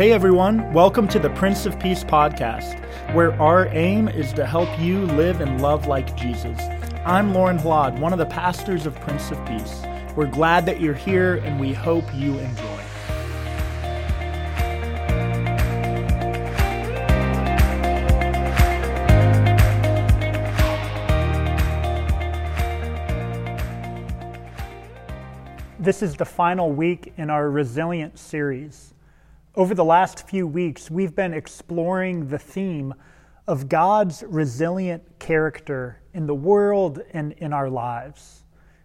Hey everyone, welcome to the Prince of Peace podcast, where our aim is to help you live and love like Jesus. I'm Lorne Hlad, one of the pastors of Prince of Peace. We're glad that you're here and we hope you enjoy. This is the final week in our Resilient series. Over the last few weeks, we've been exploring the theme of God's resilient character in the world and in our lives.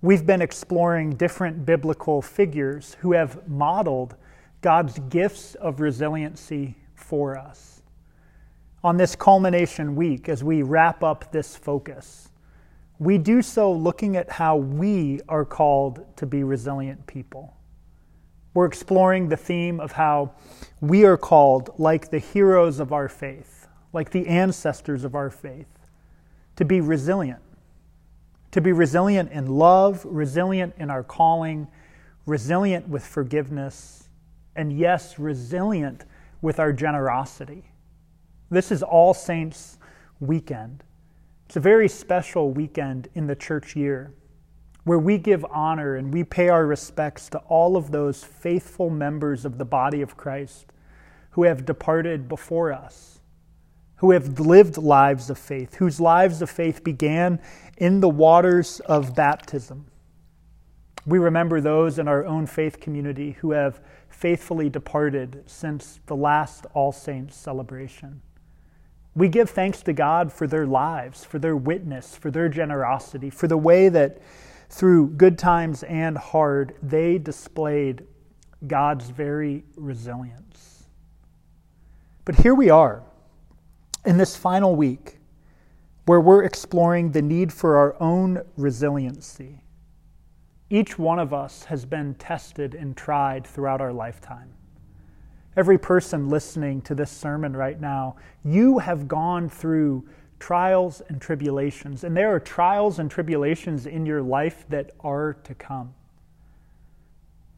We've been exploring different biblical figures who have modeled God's gifts of resiliency for us. On this culmination week, as we wrap up this focus, we do so looking at how we are called to be resilient people. We're exploring the theme of how we are called, like the heroes of our faith, like the ancestors of our faith, to be resilient. To be resilient in love, resilient in our calling, resilient with forgiveness, and yes, resilient with our generosity. This is All Saints weekend. It's a very special weekend in the church year where we give honor and we pay our respects to all of those faithful members of the body of Christ who have departed before us, who have lived lives of faith, whose lives of faith began in the waters of baptism. We remember those in our own faith community who have faithfully departed since the last All Saints celebration. We give thanks to God for their lives, for their witness, for their generosity, for the way that through good times and hard, they displayed God's very resilience. But here we are in this final week where we're exploring the need for our own resiliency. Each one of us has been tested and tried throughout our lifetime. Every person listening to this sermon right now, you have gone through trials and tribulations. And there are trials and tribulations in your life that are to come.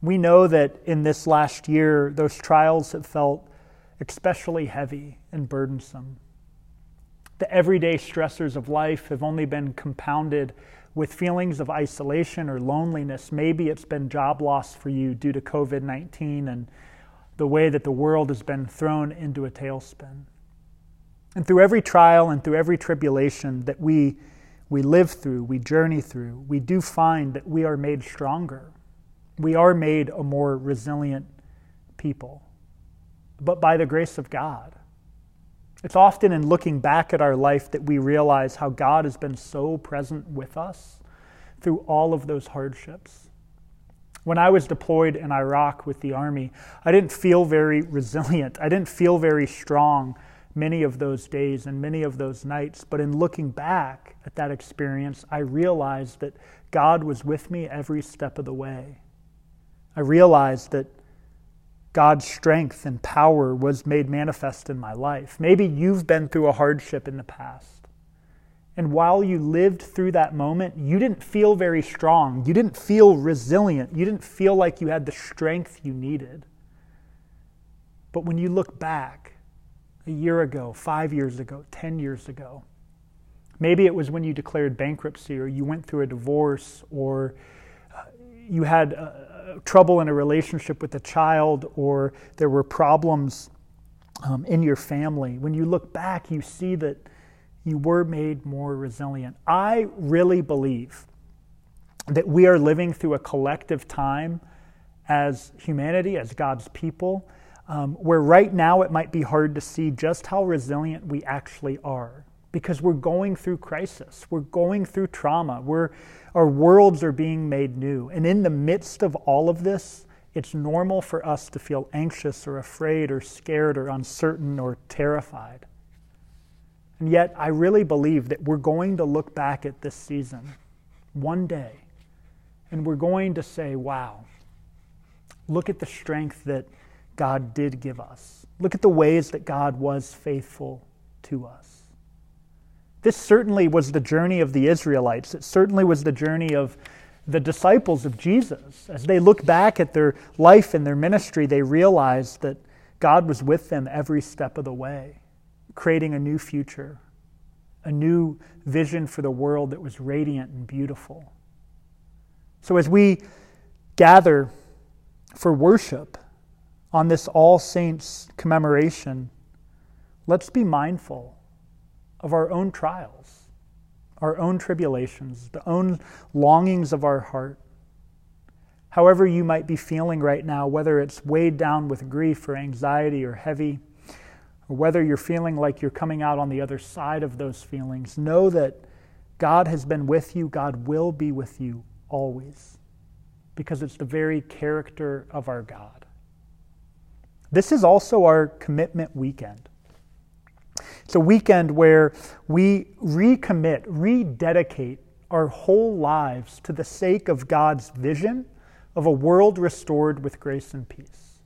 We know that in this last year, those trials have felt especially heavy and burdensome. The everyday stressors of life have only been compounded with feelings of isolation or loneliness. Maybe it's been job loss for you due to COVID 19 and the way that the world has been thrown into a tailspin. And through every trial and through every tribulation that we, we live through, we journey through, we do find that we are made stronger. We are made a more resilient people, but by the grace of God. It's often in looking back at our life that we realize how God has been so present with us through all of those hardships. When I was deployed in Iraq with the Army, I didn't feel very resilient. I didn't feel very strong many of those days and many of those nights. But in looking back at that experience, I realized that God was with me every step of the way. I realized that God's strength and power was made manifest in my life. Maybe you've been through a hardship in the past. And while you lived through that moment, you didn't feel very strong. You didn't feel resilient. You didn't feel like you had the strength you needed. But when you look back, a year ago, five years ago, 10 years ago. Maybe it was when you declared bankruptcy or you went through a divorce or uh, you had uh, trouble in a relationship with a child or there were problems um, in your family. When you look back, you see that you were made more resilient. I really believe that we are living through a collective time as humanity, as God's people, um, where right now it might be hard to see just how resilient we actually are because we're going through crisis, we're going through trauma, we're, our worlds are being made new. And in the midst of all of this, it's normal for us to feel anxious or afraid or scared or uncertain or terrified. And yet, I really believe that we're going to look back at this season one day and we're going to say, wow, look at the strength that God did give us. Look at the ways that God was faithful to us. This certainly was the journey of the Israelites. It certainly was the journey of the disciples of Jesus. As they look back at their life and their ministry, they realize that God was with them every step of the way, creating a new future, a new vision for the world that was radiant and beautiful. So as we gather for worship on this All Saints commemoration, let's be mindful of our own trials, our own tribulations, the own longings of our heart. However, you might be feeling right now, whether it's weighed down with grief or anxiety or heavy, or whether you're feeling like you're coming out on the other side of those feelings, know that God has been with you, God will be with you always, because it's the very character of our God. This is also our commitment weekend. It's a weekend where we recommit, rededicate our whole lives to the sake of God's vision of a world restored with grace and peace.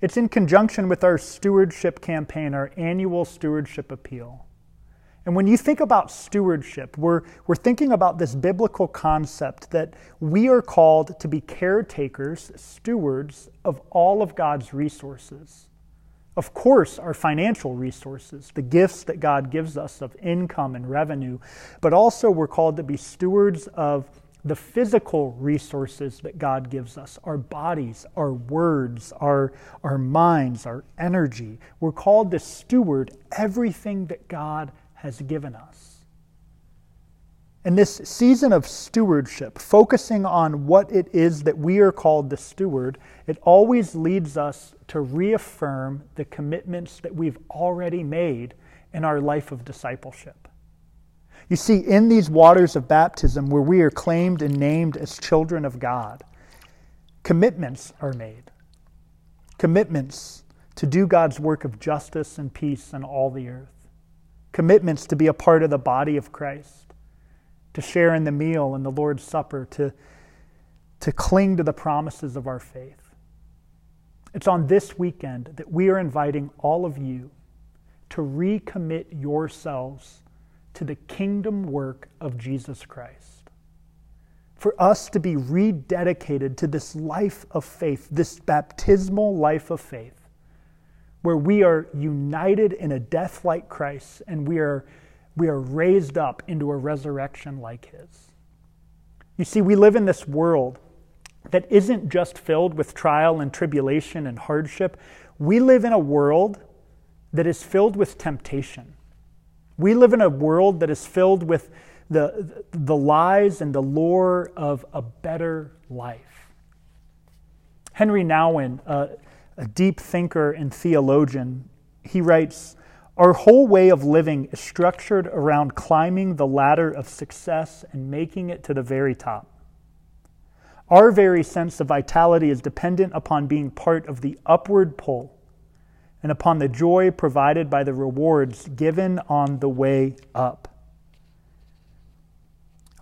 It's in conjunction with our stewardship campaign, our annual stewardship appeal. And when you think about stewardship, we're, we're thinking about this biblical concept that we are called to be caretakers, stewards of all of God's resources. Of course, our financial resources, the gifts that God gives us of income and revenue, but also we're called to be stewards of the physical resources that God gives us our bodies, our words, our, our minds, our energy. We're called to steward everything that God has given us. In this season of stewardship, focusing on what it is that we are called to steward, it always leads us to reaffirm the commitments that we've already made in our life of discipleship. You see, in these waters of baptism, where we are claimed and named as children of God, commitments are made. Commitments to do God's work of justice and peace in all the earth commitments to be a part of the body of Christ, to share in the meal and the Lord's Supper, to, to cling to the promises of our faith. It's on this weekend that we are inviting all of you to recommit yourselves to the kingdom work of Jesus Christ. For us to be rededicated to this life of faith, this baptismal life of faith, where we are united in a death like Christ and we are, we are raised up into a resurrection like his. You see, we live in this world that isn't just filled with trial and tribulation and hardship. We live in a world that is filled with temptation. We live in a world that is filled with the, the lies and the lure of a better life. Henry Nouwen, uh, a deep thinker and theologian, he writes Our whole way of living is structured around climbing the ladder of success and making it to the very top. Our very sense of vitality is dependent upon being part of the upward pull and upon the joy provided by the rewards given on the way up.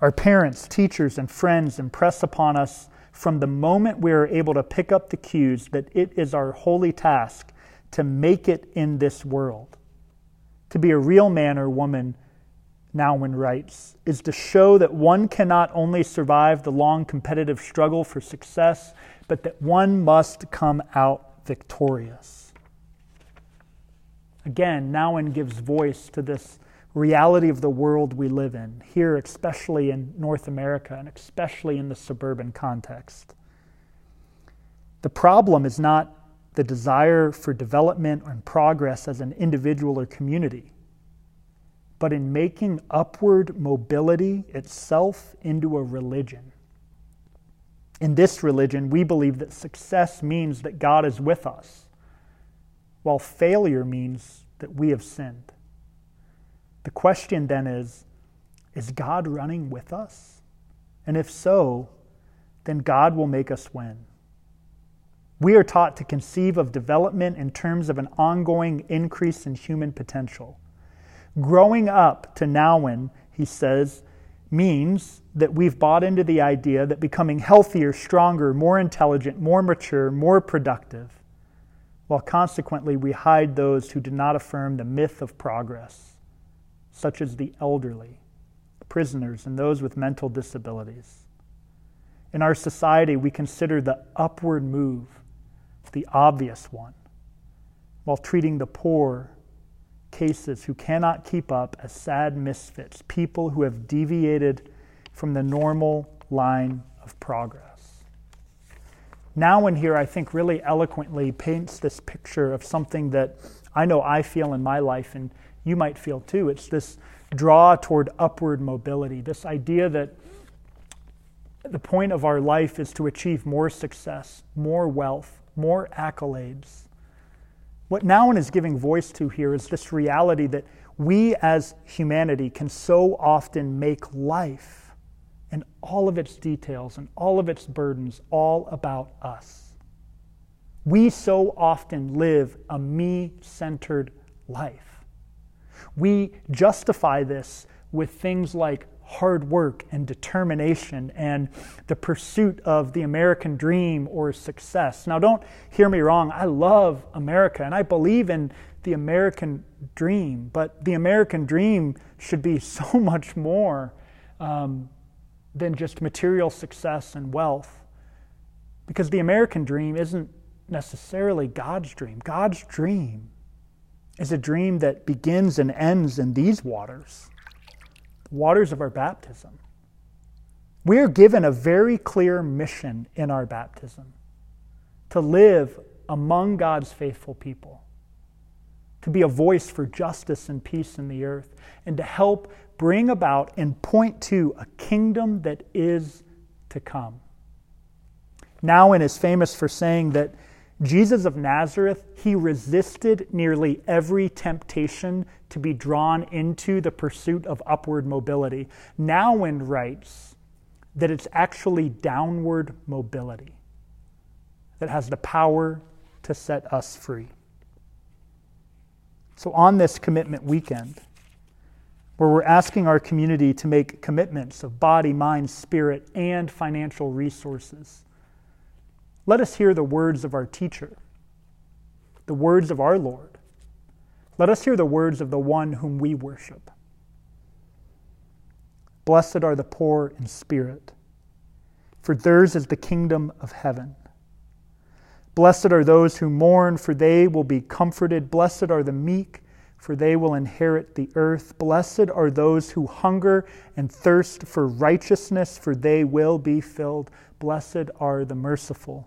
Our parents, teachers, and friends impress upon us from the moment we are able to pick up the cues that it is our holy task to make it in this world. To be a real man or woman, Nouwen writes, is to show that one cannot only survive the long competitive struggle for success, but that one must come out victorious. Again, Nouwen gives voice to this reality of the world we live in, here, especially in North America and especially in the suburban context. The problem is not the desire for development and progress as an individual or community, but in making upward mobility itself into a religion. In this religion, we believe that success means that God is with us, while failure means that we have sinned. The question then is Is God running with us? And if so, then God will make us win. We are taught to conceive of development in terms of an ongoing increase in human potential. Growing up to Nouwen, he says, means that we've bought into the idea that becoming healthier, stronger, more intelligent, more mature, more productive, while consequently we hide those who do not affirm the myth of progress such as the elderly, prisoners, and those with mental disabilities. In our society, we consider the upward move the obvious one, while treating the poor cases who cannot keep up as sad misfits, people who have deviated from the normal line of progress. Nouwen here, I think really eloquently paints this picture of something that I know I feel in my life, and you might feel too. It's this draw toward upward mobility, this idea that the point of our life is to achieve more success, more wealth, more accolades. What Nouwen is giving voice to here is this reality that we as humanity can so often make life and all of its details and all of its burdens all about us. We so often live a me centered life. We justify this with things like hard work and determination and the pursuit of the American dream or success. Now, don't hear me wrong. I love America and I believe in the American dream, but the American dream should be so much more um, than just material success and wealth. Because the American dream isn't necessarily God's dream. God's dream is a dream that begins and ends in these waters waters of our baptism. We are given a very clear mission in our baptism to live among God's faithful people, to be a voice for justice and peace in the earth, and to help bring about and point to a kingdom that is to come. Nouwen is famous for saying that Jesus of Nazareth, he resisted nearly every temptation to be drawn into the pursuit of upward mobility. Nouwen writes that it's actually downward mobility that has the power to set us free. So, on this commitment weekend, where we're asking our community to make commitments of body, mind, spirit, and financial resources let us hear the words of our teacher, the words of our Lord. Let us hear the words of the one whom we worship. Blessed are the poor in spirit, for theirs is the kingdom of heaven. Blessed are those who mourn, for they will be comforted. Blessed are the meek, for they will inherit the earth. Blessed are those who hunger and thirst for righteousness, for they will be filled. Blessed are the merciful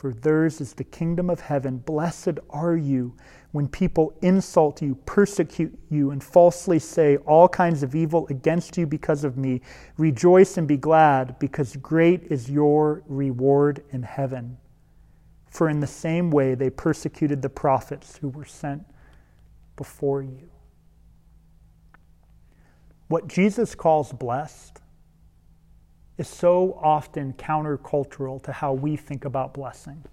for theirs is the kingdom of heaven. Blessed are you when people insult you, persecute you, and falsely say all kinds of evil against you because of me. Rejoice and be glad, because great is your reward in heaven. For in the same way they persecuted the prophets who were sent before you. What Jesus calls blessed is so often countercultural to how we think about blessing.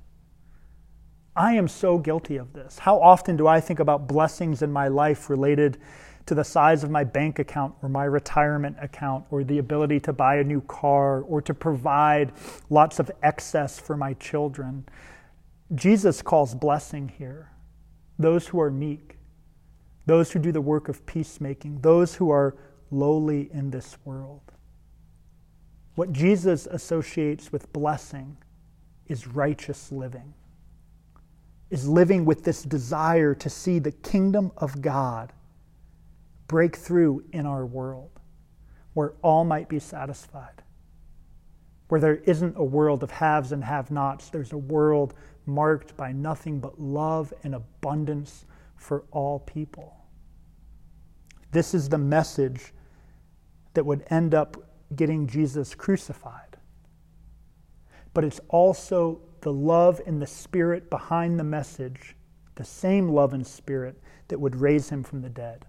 I am so guilty of this. How often do I think about blessings in my life related to the size of my bank account or my retirement account or the ability to buy a new car or to provide lots of excess for my children? Jesus calls blessing here those who are meek, those who do the work of peacemaking, those who are lowly in this world. What Jesus associates with blessing is righteous living, is living with this desire to see the kingdom of God break through in our world, where all might be satisfied, where there isn't a world of haves and have nots, there's a world marked by nothing but love and abundance for all people. This is the message that would end up getting Jesus crucified. But it's also the love and the spirit behind the message, the same love and spirit that would raise him from the dead,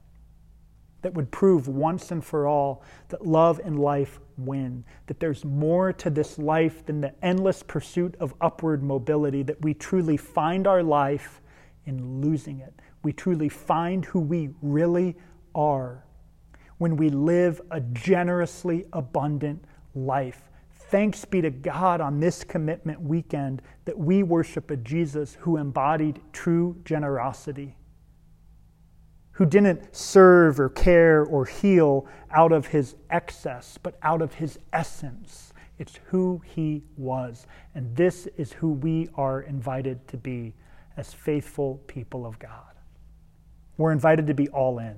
that would prove once and for all that love and life win, that there's more to this life than the endless pursuit of upward mobility, that we truly find our life in losing it. We truly find who we really are when we live a generously abundant life thanks be to God on this commitment weekend that we worship a Jesus who embodied true generosity, who didn't serve or care or heal out of his excess, but out of his essence. It's who he was. And this is who we are invited to be as faithful people of God. We're invited to be all in.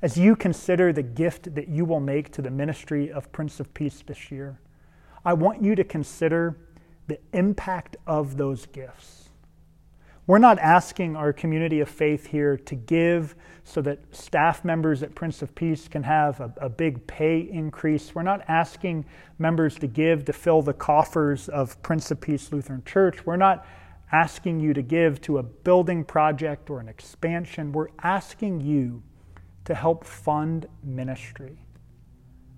As you consider the gift that you will make to the ministry of Prince of Peace this year, I want you to consider the impact of those gifts. We're not asking our community of faith here to give so that staff members at Prince of Peace can have a, a, big pay increase. We're not asking members to give to fill the coffers of Prince of Peace Lutheran Church. We're not asking you to give to a building project or an expansion. We're asking you to help fund ministry.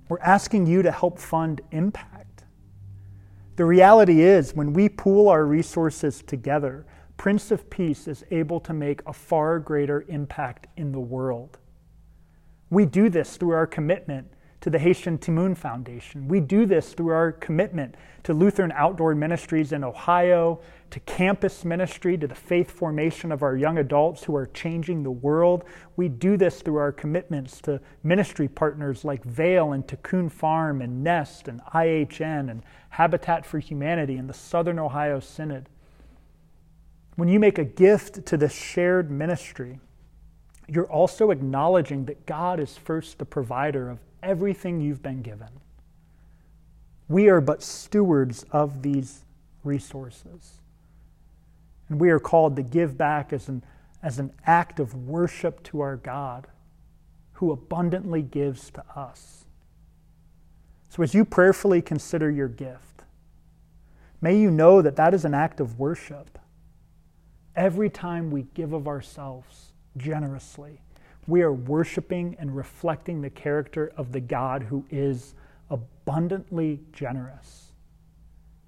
We're asking you to help fund impact. The reality is, when we pool our resources together, Prince of Peace is able to make a far greater impact in the world. We do this through our commitment to the Haitian Timoun Foundation. We do this through our commitment to Lutheran Outdoor Ministries in Ohio, to campus ministry, to the faith formation of our young adults who are changing the world. We do this through our commitments to ministry partners like Vale and Tikkun Farm and Nest and IHN and Habitat for Humanity and the Southern Ohio Synod. When you make a gift to this shared ministry, you're also acknowledging that God is first the provider of everything you've been given. We are but stewards of these resources. And we are called to give back as an, as an act of worship to our God who abundantly gives to us. So, as you prayerfully consider your gift, may you know that that is an act of worship. Every time we give of ourselves generously, we are worshiping and reflecting the character of the God who is abundantly generous,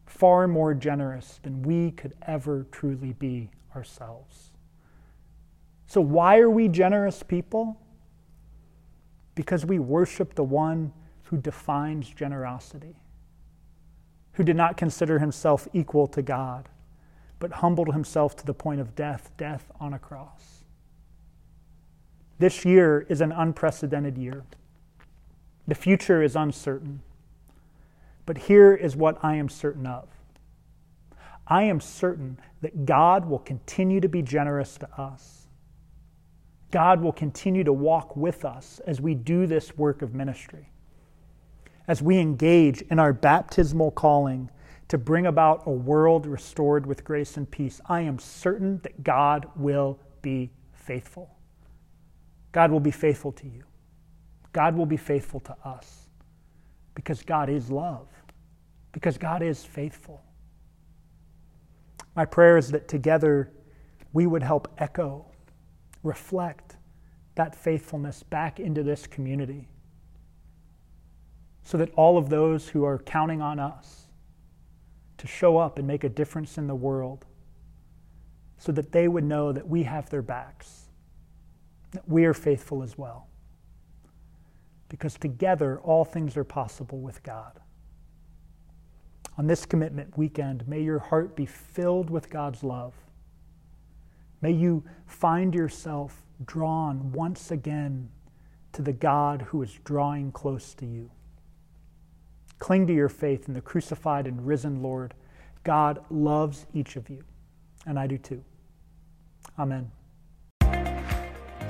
far more generous than we could ever truly be ourselves. So, why are we generous people? Because we worship the one who defines generosity, who did not consider himself equal to God, but humbled himself to the point of death, death on a cross. This year is an unprecedented year. The future is uncertain. But here is what I am certain of I am certain that God will continue to be generous to us. God will continue to walk with us as we do this work of ministry, as we engage in our baptismal calling to bring about a world restored with grace and peace. I am certain that God will be faithful. God will be faithful to you. God will be faithful to us because God is love, because God is faithful. My prayer is that together we would help echo, reflect that faithfulness back into this community so that all of those who are counting on us to show up and make a difference in the world, so that they would know that we have their backs we are faithful as well. Because together, all things are possible with God. On this commitment weekend, may your heart be filled with God's love. May you find yourself drawn once again to the God who is drawing close to you. Cling to your faith in the crucified and risen Lord. God loves each of you, and I do too. Amen.